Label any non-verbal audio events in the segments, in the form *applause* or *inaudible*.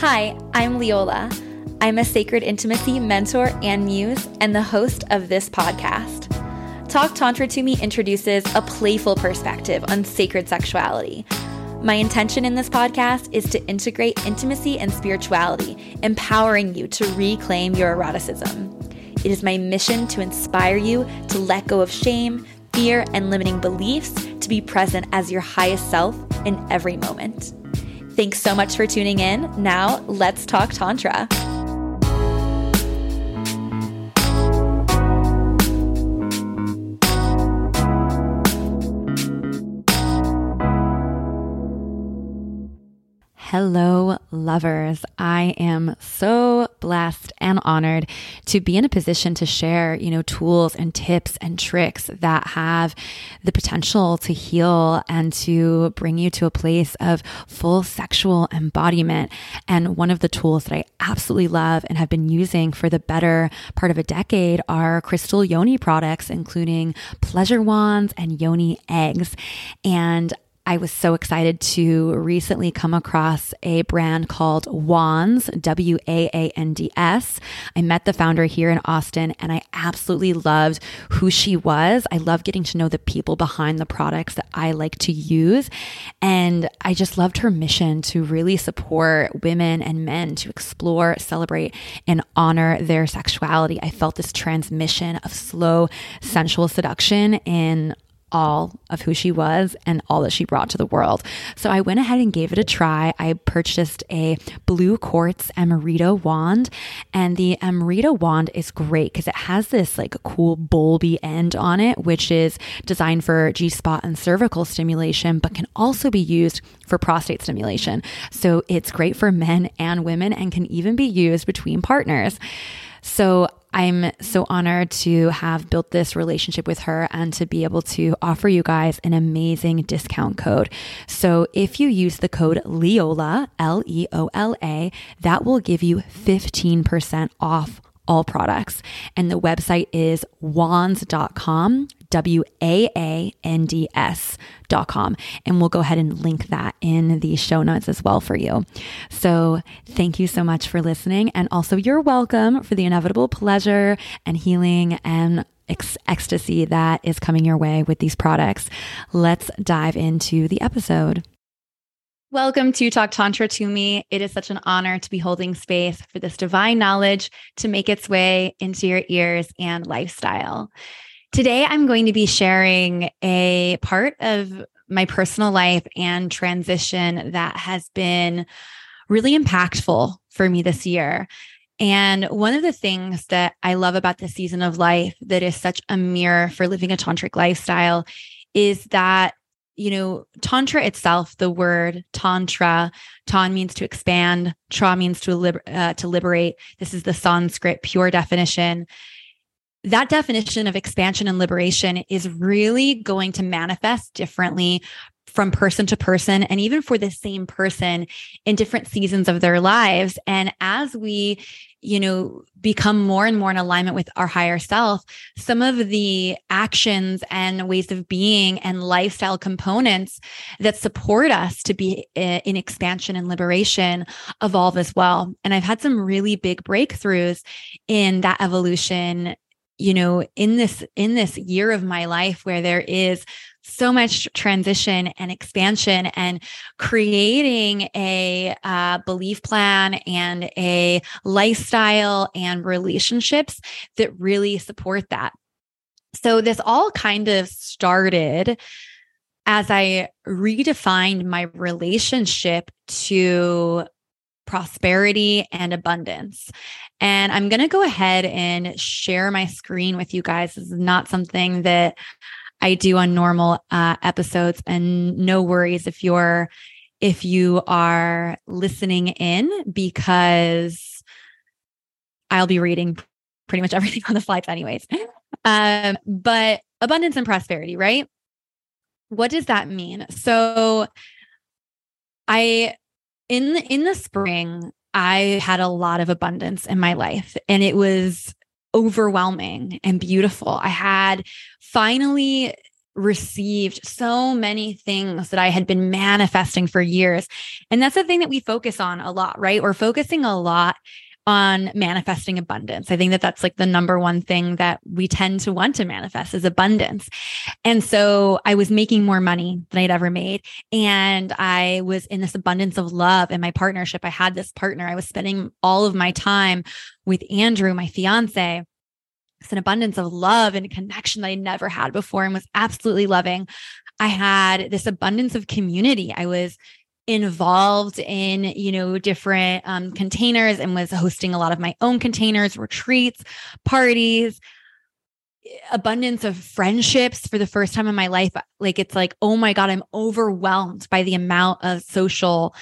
Hi, I'm Leola. I'm a sacred intimacy mentor and muse, and the host of this podcast. Talk Tantra to Me introduces a playful perspective on sacred sexuality. My intention in this podcast is to integrate intimacy and spirituality, empowering you to reclaim your eroticism. It is my mission to inspire you to let go of shame, fear, and limiting beliefs to be present as your highest self in every moment. Thanks so much for tuning in. Now, let's talk Tantra. Hello, lovers. I am so blessed and honored to be in a position to share, you know, tools and tips and tricks that have the potential to heal and to bring you to a place of full sexual embodiment. And one of the tools that I absolutely love and have been using for the better part of a decade are crystal yoni products, including pleasure wands and yoni eggs. And I was so excited to recently come across a brand called WAANDS, W A A N D S. I met the founder here in Austin and I absolutely loved who she was. I love getting to know the people behind the products that I like to use. And I just loved her mission to really support women and men to explore, celebrate, and honor their sexuality. I felt this transmission of slow sensual seduction in all of who she was and all that she brought to the world. So I went ahead and gave it a try. I purchased a blue quartz Amrita wand, and the Amrita wand is great because it has this like cool bulby end on it, which is designed for G spot and cervical stimulation, but can also be used for prostate stimulation. So it's great for men and women and can even be used between partners. So I'm so honored to have built this relationship with her and to be able to offer you guys an amazing discount code. So if you use the code LEOLA, L E O L A, that will give you 15% off all products. And the website is waands.com, W A A N D S dot com. And we'll go ahead and link that in the show notes as well for you. So thank you so much for listening. And also, you're welcome for the inevitable pleasure and healing and ex- ecstasy that is coming your way with these products. Let's dive into the episode. Welcome to Talk Tantra to me. It is such an honor to be holding space for this divine knowledge to make its way into your ears and lifestyle. Today, I'm going to be sharing a part of my personal life and transition that has been really impactful for me this year. And one of the things that I love about this season of life that is such a mirror for living a tantric lifestyle is that you know, Tantra itself, the word Tantra, Tan means to expand, Tra means to, liber- uh, to liberate. This is the Sanskrit pure definition. That definition of expansion and liberation is really going to manifest differently from person to person and even for the same person in different seasons of their lives. And as we you know, become more and more in alignment with our higher self, some of the actions and ways of being and lifestyle components that support us to be eh, in expansion and liberation evolve as well. And I've had some really big breakthroughs in that evolution you know in this in this year of my life where there is so much transition and expansion and creating a uh, belief plan and a lifestyle and relationships that really support that. So, this all kind of started as I redefined my relationship to prosperity and abundance. And I'm going to go ahead and share my screen with you guys. This is not something that I do on normal uh, episodes. And no worries if you're if you are listening in because I'll be reading pretty much *laughs* everything on the slides anyways. Um, but abundance and prosperity, right? What does that mean? So I in in the spring I had a lot of abundance in my life and it was overwhelming and beautiful. I had finally received so many things that I had been manifesting for years. And that's the thing that we focus on a lot, right? We're focusing a lot on manifesting abundance. I think that that's like the number one thing that we tend to want to manifest is abundance. And so I was making more money than I'd ever made. And I was in this abundance of love in my partnership. I had this partner. I was spending all of my time with Andrew, my fiance. It's an abundance of love and connection that I never had before and was absolutely loving. I had this abundance of community. I was involved in you know different um, containers and was hosting a lot of my own containers retreats parties abundance of friendships for the first time in my life. Like it's like oh my god i'm overwhelmed by the amount of social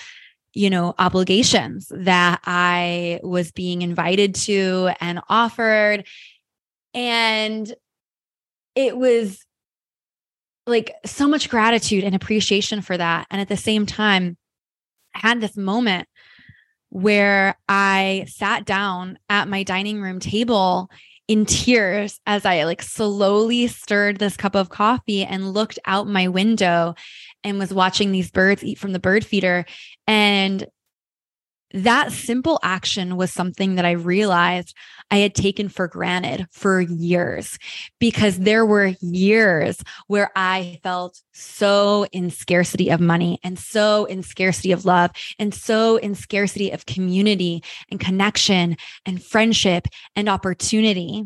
you know obligations that i was being invited to and offered. And it was like so much gratitude and appreciation for that. And at the same time, I had this moment where I sat down at my dining room table in tears as I like slowly stirred this cup of coffee and looked out my window and was watching these birds eat from the bird feeder. And that simple action was something that I realized I had taken for granted for years because there were years where I felt so in scarcity of money and so in scarcity of love and so in scarcity of community and connection and friendship and opportunity.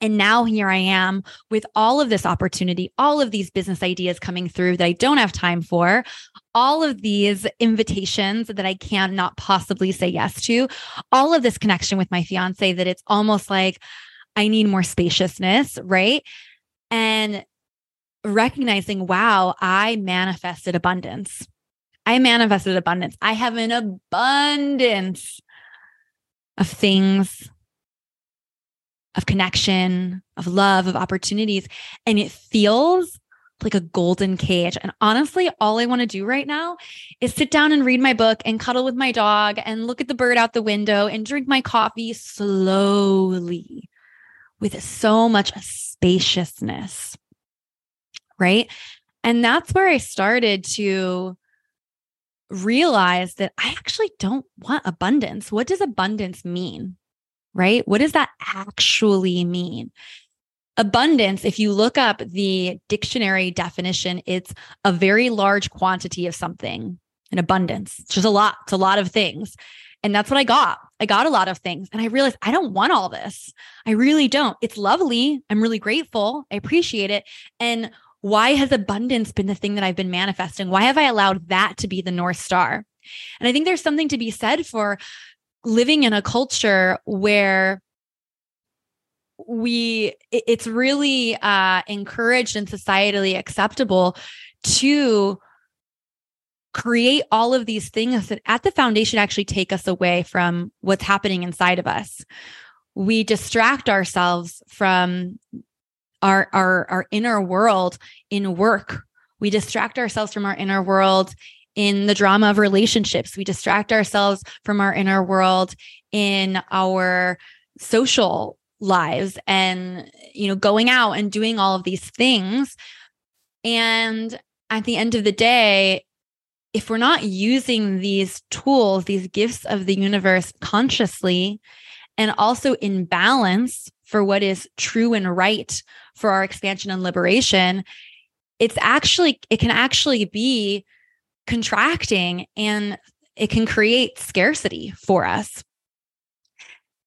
And now here I am with all of this opportunity, all of these business ideas coming through that I don't have time for, all of these invitations that I cannot possibly say yes to, all of this connection with my fiance that it's almost like I need more spaciousness, right? And recognizing, wow, I manifested abundance. I manifested abundance. I have an abundance of things of connection, of love, of opportunities. And it feels like a golden cage. And honestly, all I want to do right now is sit down and read my book and cuddle with my dog and look at the bird out the window and drink my coffee slowly with so much spaciousness. Right. And that's where I started to realize that I actually don't want abundance. What does abundance mean? Right? What does that actually mean? Abundance, if you look up the dictionary definition, it's a very large quantity of something, an abundance. It's just a lot, it's a lot of things. And that's what I got. I got a lot of things. And I realized I don't want all this. I really don't. It's lovely. I'm really grateful. I appreciate it. And why has abundance been the thing that I've been manifesting? Why have I allowed that to be the North Star? And I think there's something to be said for living in a culture where we it's really uh, encouraged and societally acceptable to create all of these things that at the foundation actually take us away from what's happening inside of us. We distract ourselves from our our our inner world in work. We distract ourselves from our inner world in the drama of relationships. We distract ourselves from our inner world in our social lives and you know going out and doing all of these things and at the end of the day if we're not using these tools these gifts of the universe consciously and also in balance for what is true and right for our expansion and liberation it's actually it can actually be contracting and it can create scarcity for us.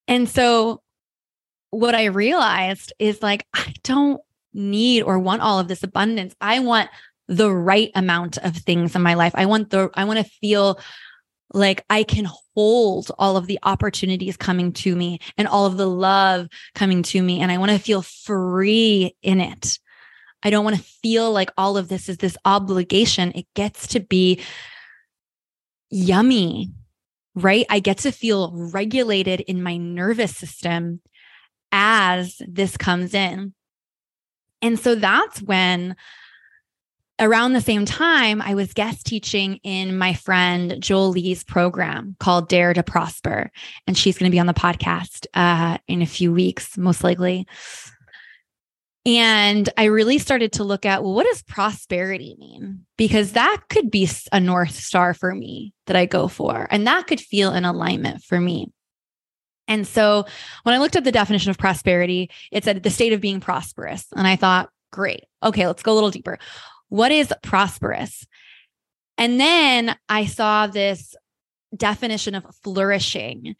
And so, what I realized is like, I don't need or want all of this abundance. I want the right amount of things in my life. I want the, I want to feel like I can hold all of the opportunities coming to me and all of the love coming to me. And I want to feel free in it. I don't want to feel like all of this is this obligation. It gets to be yummy, right? I get to feel regulated in my nervous system as this comes in. And so that's when around the same time, I was guest teaching in my friend Jolie's program called Dare to Prosper. And she's going to be on the podcast uh, in a few weeks, most likely. And I really started to look at, well, what does prosperity mean? Because that could be a North Star for me that I go for, and that could feel an alignment for me. And so when I looked at the definition of prosperity, it said the state of being prosperous. And I thought, great. Okay, let's go a little deeper. What is prosperous? And then I saw this definition of flourishing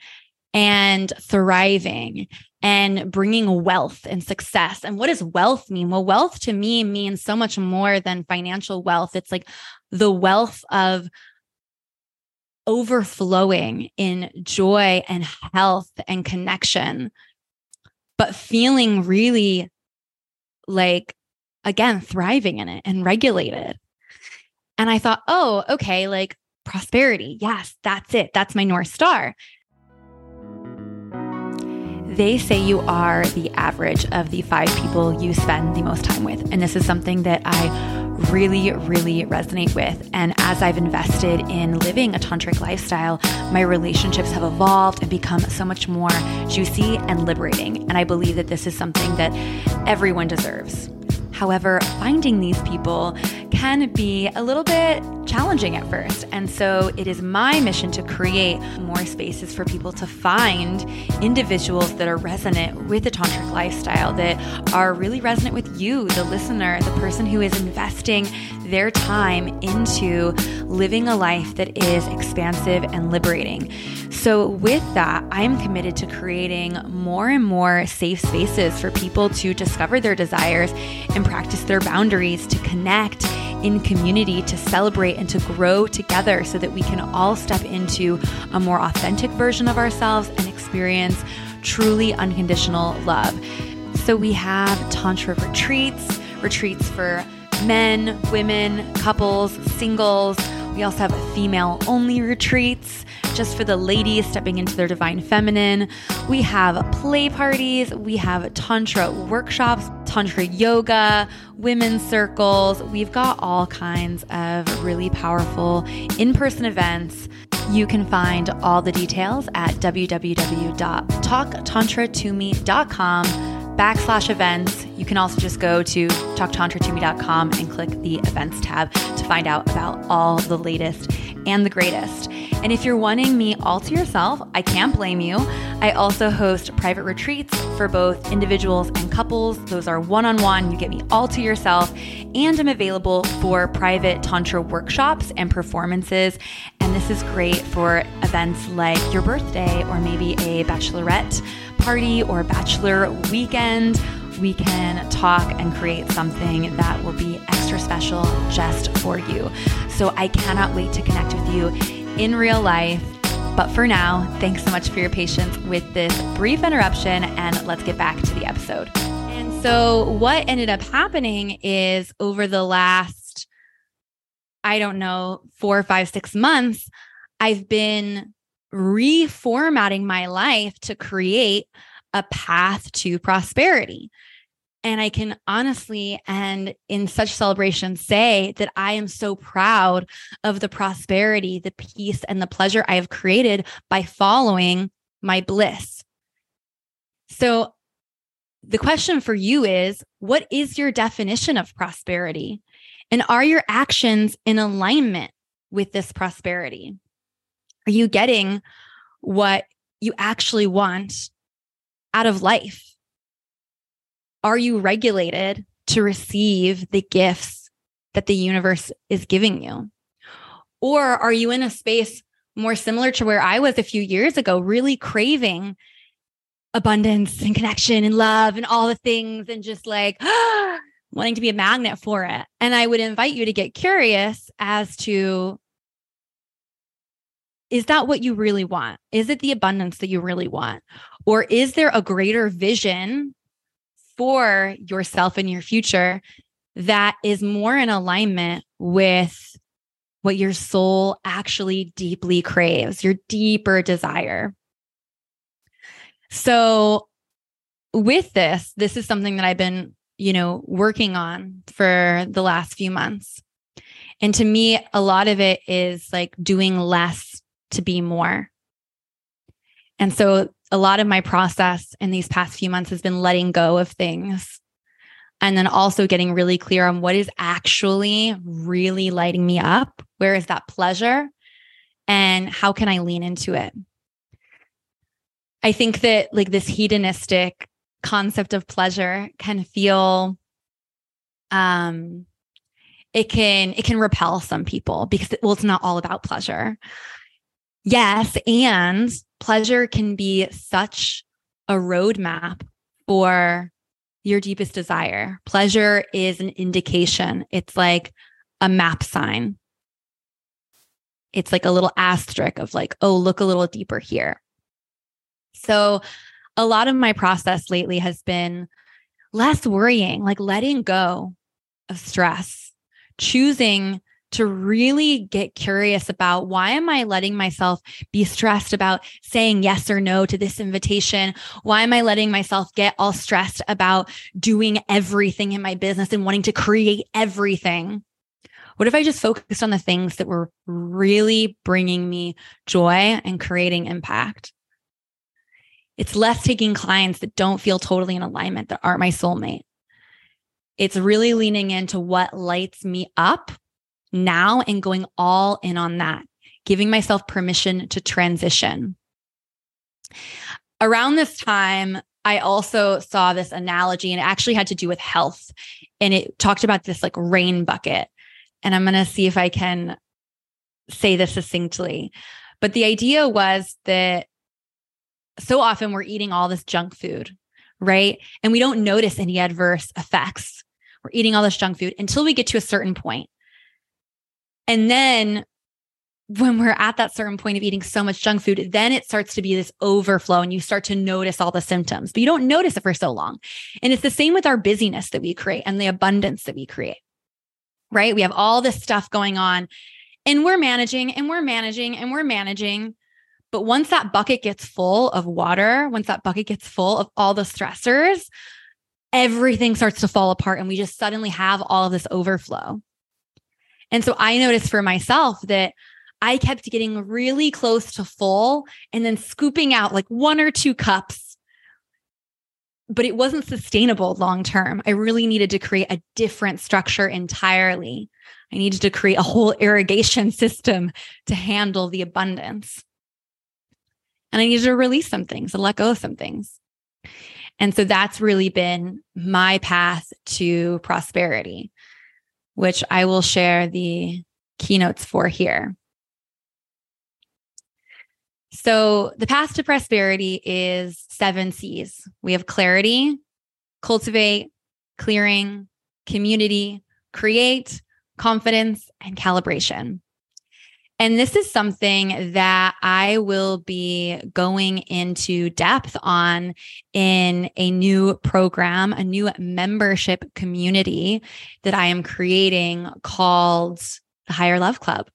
and thriving and bringing wealth and success. And what does wealth mean? Well, wealth to me means so much more than financial wealth. It's like the wealth of overflowing in joy and health and connection, but feeling really like, again, thriving in it and regulated. And I thought, oh, okay, like prosperity. Yes, that's it. That's my North Star. They say you are the average of the five people you spend the most time with. And this is something that I really, really resonate with. And as I've invested in living a tantric lifestyle, my relationships have evolved and become so much more juicy and liberating. And I believe that this is something that everyone deserves. However, finding these people can be a little bit challenging at first. And so it is my mission to create more spaces for people to find individuals that are resonant with the tantric lifestyle, that are really resonant with you, the listener, the person who is investing their time into living a life that is expansive and liberating. So, with that, I'm committed to creating more and more safe spaces for people to discover their desires and practice their boundaries, to connect in community, to celebrate and to grow together so that we can all step into a more authentic version of ourselves and experience truly unconditional love. So, we have Tantra retreats, retreats for men, women, couples, singles. We also have female only retreats just for the ladies stepping into their divine feminine. We have play parties, we have Tantra workshops, Tantra yoga, women's circles. We've got all kinds of really powerful in person events. You can find all the details at www.talktantratome.com backslash events. You can also just go to talktantratome.com and click the events tab to find out about all the latest and the greatest. And if you're wanting me all to yourself, I can't blame you. I also host private retreats for both individuals and couples. Those are one on one, you get me all to yourself. And I'm available for private Tantra workshops and performances. And this is great for events like your birthday or maybe a bachelorette party or bachelor weekend, we can talk and create something that will be extra special just for you. So I cannot wait to connect with you in real life. But for now, thanks so much for your patience with this brief interruption, and let's get back to the episode. And so, what ended up happening is over the last, I don't know, four, five, six months, I've been reformatting my life to create a path to prosperity. And I can honestly and in such celebration say that I am so proud of the prosperity, the peace, and the pleasure I have created by following my bliss. So, the question for you is what is your definition of prosperity? And are your actions in alignment with this prosperity? Are you getting what you actually want out of life? Are you regulated to receive the gifts that the universe is giving you? Or are you in a space more similar to where I was a few years ago, really craving abundance and connection and love and all the things and just like *gasps* wanting to be a magnet for it? And I would invite you to get curious as to is that what you really want? Is it the abundance that you really want? Or is there a greater vision for yourself and your future that is more in alignment with what your soul actually deeply craves, your deeper desire? So, with this, this is something that I've been, you know, working on for the last few months. And to me, a lot of it is like doing less to be more. And so a lot of my process in these past few months has been letting go of things And then also getting really clear on what is actually really lighting me up. Where is that pleasure? And how can I lean into it? I think that like this hedonistic concept of pleasure can feel um it can it can repel some people because well it's not all about pleasure yes and pleasure can be such a roadmap for your deepest desire. Pleasure is an indication. It's like a map sign. It's like a little asterisk of like oh look a little deeper here. So a lot of my process lately has been less worrying like letting go of stress choosing to really get curious about why am I letting myself be stressed about saying yes or no to this invitation? Why am I letting myself get all stressed about doing everything in my business and wanting to create everything? What if I just focused on the things that were really bringing me joy and creating impact? It's less taking clients that don't feel totally in alignment, that aren't my soulmate. It's really leaning into what lights me up now and going all in on that, giving myself permission to transition. Around this time, I also saw this analogy and it actually had to do with health. And it talked about this like rain bucket. And I'm going to see if I can say this succinctly. But the idea was that so often we're eating all this junk food, right? And we don't notice any adverse effects. We're eating all this junk food until we get to a certain point. And then when we're at that certain point of eating so much junk food, then it starts to be this overflow and you start to notice all the symptoms, but you don't notice it for so long. And it's the same with our busyness that we create and the abundance that we create, right? We have all this stuff going on and we're managing and we're managing and we're managing. But once that bucket gets full of water, once that bucket gets full of all the stressors, everything starts to fall apart and we just suddenly have all of this overflow. And so I noticed for myself that I kept getting really close to full and then scooping out like one or two cups. But it wasn't sustainable long term. I really needed to create a different structure entirely. I needed to create a whole irrigation *laughs* system to handle the abundance. And I needed to release some things and let go of some things. And so that's really been my path to prosperity which I will share the keynotes for here. So, the path to prosperity is seven C's. We have clarity, cultivate, clearing, community, create, confidence, and calibration. And this is something that I will be going into depth on in a new program, a new membership community that I am creating called the Higher Love Club.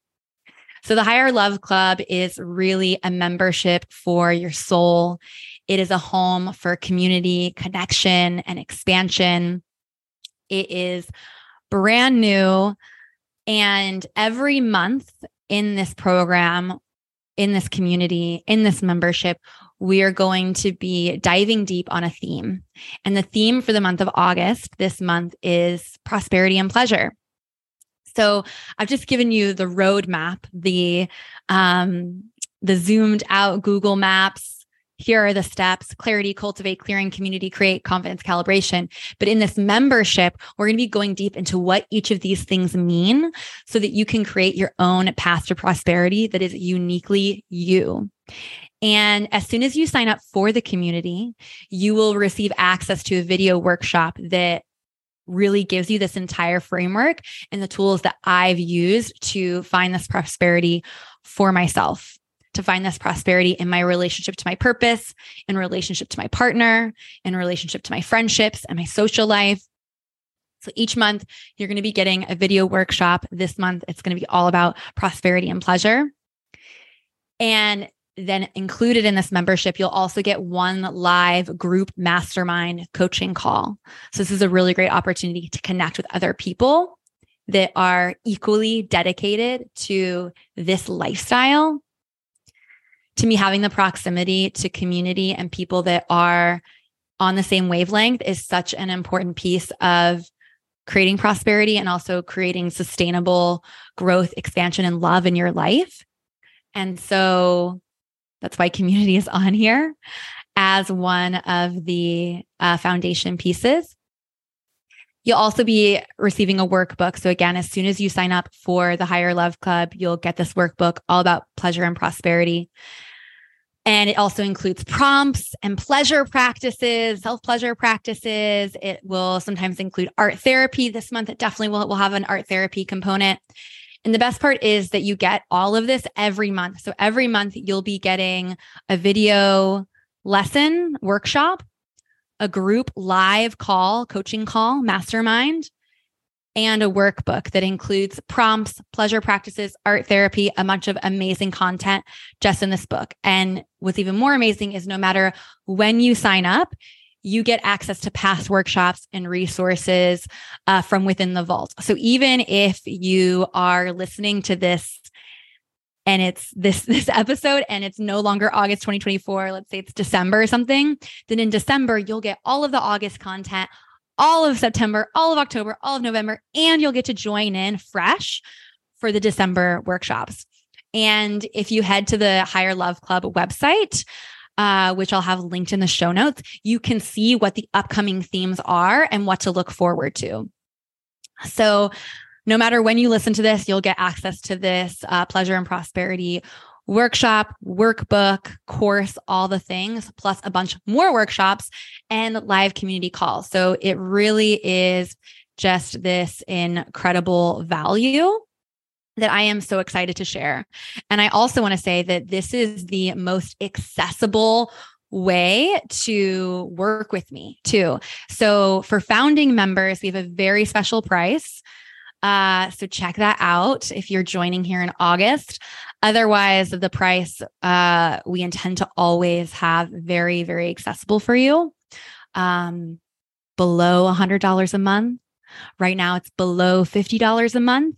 So, the Higher Love Club is really a membership for your soul. It is a home for community, connection, and expansion. It is brand new. And every month, in this program, in this community, in this membership, we are going to be diving deep on a theme. And the theme for the month of August this month is prosperity and pleasure. So I've just given you the roadmap, the um, the zoomed out Google Maps here are the steps clarity, cultivate, clearing, community, create, confidence, calibration. But in this membership, we're going to be going deep into what each of these things mean so that you can create your own path to prosperity that is uniquely you. And as soon as you sign up for the community, you will receive access to a video workshop that really gives you this entire framework and the tools that I've used to find this prosperity for myself to find this prosperity in my relationship to my purpose, in relationship to my partner, in relationship to my friendships and my social life. So each month, you're going to be getting a video workshop. This month, it's going to be all about prosperity and pleasure. And then included in this membership, you'll also get one live group mastermind coaching call. So this is a really great opportunity to connect with other people that are equally dedicated to this lifestyle to me, having the proximity to community and people that are on the same wavelength is such an important piece of creating prosperity and also creating sustainable growth, expansion, and love in your life. And so that's why community *laughs* is on here as one of the uh, foundation pieces. You'll also be receiving a workbook. So, again, as soon as you sign up for the Higher Love Club, you'll get this workbook all about pleasure and prosperity. And it also includes prompts and pleasure practices, self pleasure practices. It will sometimes include art therapy. This month, it definitely will, will have an art therapy component. And the best part is that you get all of this every month. So every month, you'll be getting a video lesson workshop, a group live call, coaching call, mastermind, and a workbook that includes prompts, pleasure practices, art therapy, a bunch of amazing content just in this book. And what's even more amazing is no matter when you sign up, you get access to past workshops and resources uh, from within the vault. So even if you are listening to this and it's this *laughs* this episode and it's no longer August 2024, let's say it's December or something, then in December you'll get all of the August content, all of September, all of October, all of November, and you'll get to join in fresh for the December workshops. And if you head to the Higher Love Club website, uh, which I'll have linked in the show notes, you can see what the upcoming themes are and what to look forward to. So, no matter when you listen to this, you'll get access to this uh, pleasure and prosperity workshop, workbook, course, all the things, plus a bunch more workshops and live community calls. So it really is just this incredible value that I am so excited to share. And I also want to say that this is the most accessible way to work with me too. So for founding members, we have a very special price. Uh, so check that out if you're joining here in August. Otherwise, the price uh, we intend to always have very, very accessible for you. Um, below $100 a month. Right now, it's below $50 a month.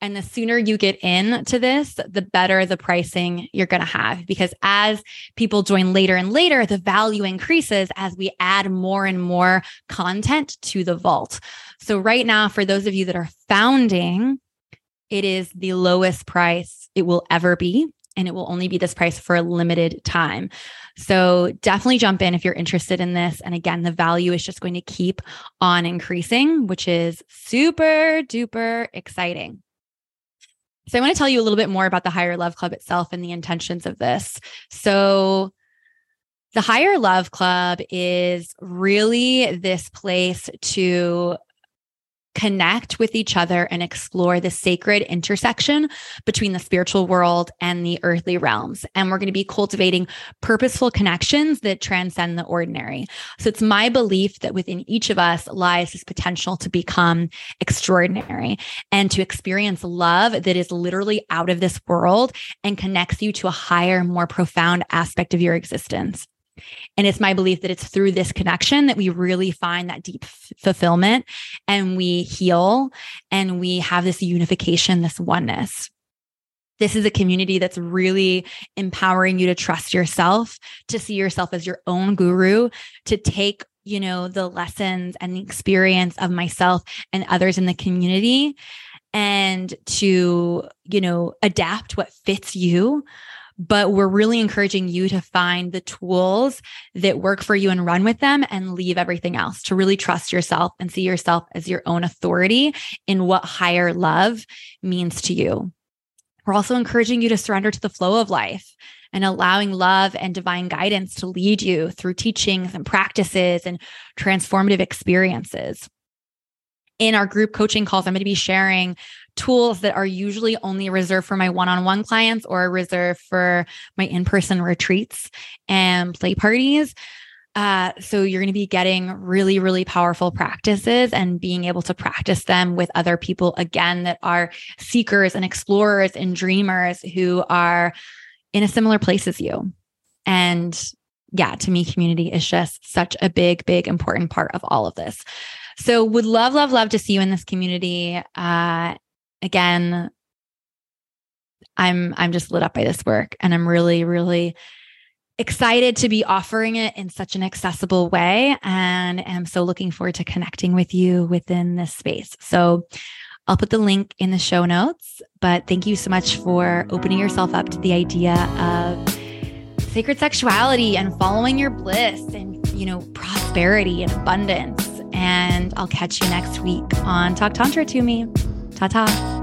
And the sooner you get into this, the better the pricing you're going to have. Because as people join later and later, the value increases as we add more and more content to the vault. So, right now, for those of you that are founding, it is the lowest price it will ever be. And it will only be this price for a limited time. So definitely jump in if you're interested in this. And again, the value is just going to keep on increasing, which is super duper exciting. So I want to tell you a little bit more about the Higher Love Club itself and the intentions of this. So the Higher Love Club is really this place to connect with each other and explore the sacred intersection between the spiritual world and the earthly realms. And we're going to be cultivating purposeful connections that transcend the ordinary. So it's my belief that within each of us lies this potential to become extraordinary and to experience love that is literally out of this world and connects you to a higher, more profound aspect of your existence. And it's my belief that it's through this connection that we really find that deep f- fulfillment and we heal and we have this unification, this oneness. This is a community that's really empowering you to trust yourself, to see yourself as your own guru, to take you know the lessons and the experience of myself and others in the community and to you know adapt what fits you but we're really encouraging you to find the tools that work for you and run with them and leave everything else to really trust yourself and see yourself as your own authority in what higher love means to you. We're also encouraging you to surrender to the flow of life and allowing love and divine guidance to lead you through teachings and practices and transformative experiences in our group coaching calls, I'm going to be sharing tools that are usually only reserved for my one on one clients or reserved for my in person retreats and play parties. Uh, so you're going to be getting really, really powerful practices and being able to practice them with other people again that are seekers and explorers and dreamers who are in a similar place as you. And yeah, to me, community is just such a big, big, important part of all of this. So would love, love, love to see you in this community. Uh, again, I'm I'm just lit up by this work and I'm really, really excited to be offering it in such an accessible way and am so looking forward to connecting with you within this space. So I'll put the link in the show notes, but thank you so much for opening yourself up to the idea of sacred sexuality and following your bliss and, you know, prosperity and abundance. And I'll catch you next week on Talk Tantra to Me. 擦擦